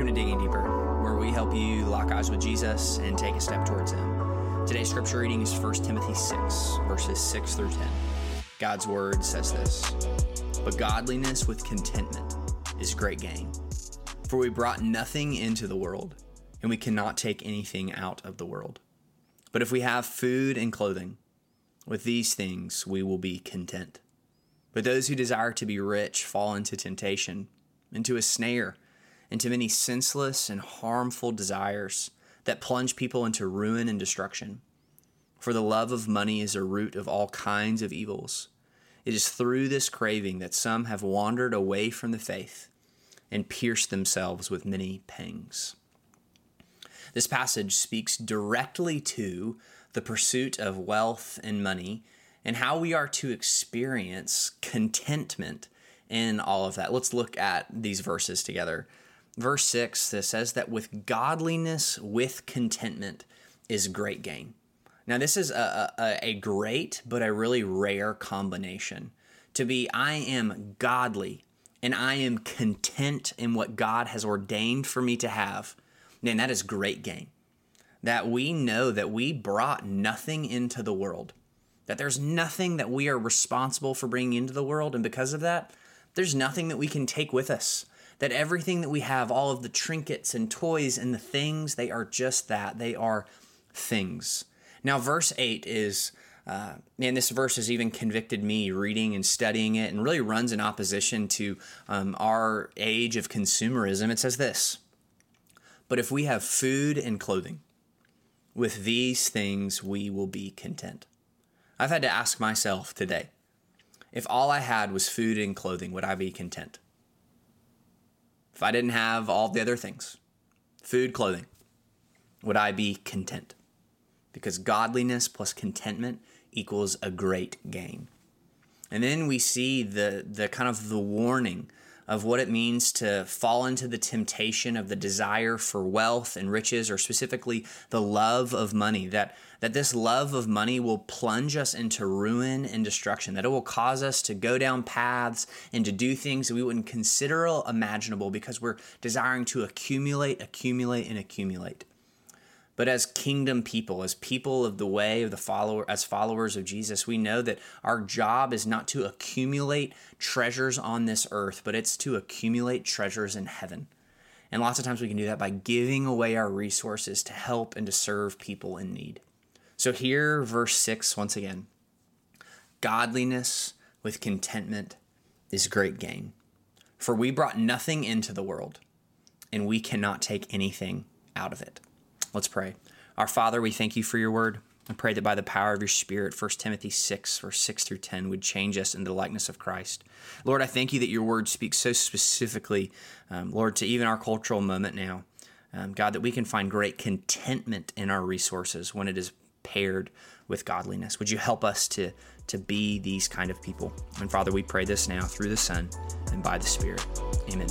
Welcome to Digging Deeper, where we help you lock eyes with Jesus and take a step towards Him. Today's scripture reading is 1 Timothy 6, verses 6 through 10. God's word says this But godliness with contentment is great gain. For we brought nothing into the world, and we cannot take anything out of the world. But if we have food and clothing, with these things we will be content. But those who desire to be rich fall into temptation, into a snare into many senseless and harmful desires that plunge people into ruin and destruction. For the love of money is a root of all kinds of evils. It is through this craving that some have wandered away from the faith and pierced themselves with many pangs. This passage speaks directly to the pursuit of wealth and money and how we are to experience contentment in all of that. Let's look at these verses together verse 6 that says that with godliness with contentment is great gain. Now, this is a, a, a, great but a really rare combination to be I am godly and I am content in what God has ordained for me to have. Man, that is great gain. That we know that we brought nothing into the world, that there's nothing that we are responsible for bringing into the world. And because of that, there's nothing that we can take with us that everything that we have, all of the trinkets and toys and the things, they are just that. They are things. Now, verse 8 is, uh, man, this verse has even convicted me reading and studying it and really runs in opposition to um, our age of consumerism. It says this But if we have food and clothing, with these things we will be content. I've had to ask myself today if all I had was food and clothing, would I be content? If I didn't have all the other things food, clothing would I be content? Because godliness plus contentment equals a great gain. And then we see the, the kind of the warning of what it means to fall into the temptation of the desire for wealth and riches, or specifically the love of money, that, that this love of money will plunge us into ruin and destruction, that it will cause us to go down paths and to do things that we wouldn't consider imaginable because we're desiring to accumulate, accumulate, and accumulate. But as kingdom people, as people of the way of the follower, as followers of Jesus, we know that our job is not to accumulate treasures on this earth, but it's to accumulate treasures in heaven. And lots of times we can do that by giving away our resources to help and to serve people in need. So here, verse 6, once again godliness with contentment is great gain. For we brought nothing into the world, and we cannot take anything out of it. Let's pray. Our Father, we thank you for your word. I pray that by the power of your Spirit, 1 Timothy 6, verse 6 through 10, would change us into the likeness of Christ. Lord, I thank you that your word speaks so specifically, um, Lord, to even our cultural moment now. Um, God, that we can find great contentment in our resources when it is paired with godliness. Would you help us to, to be these kind of people? And Father, we pray this now through the Son and by the Spirit. Amen.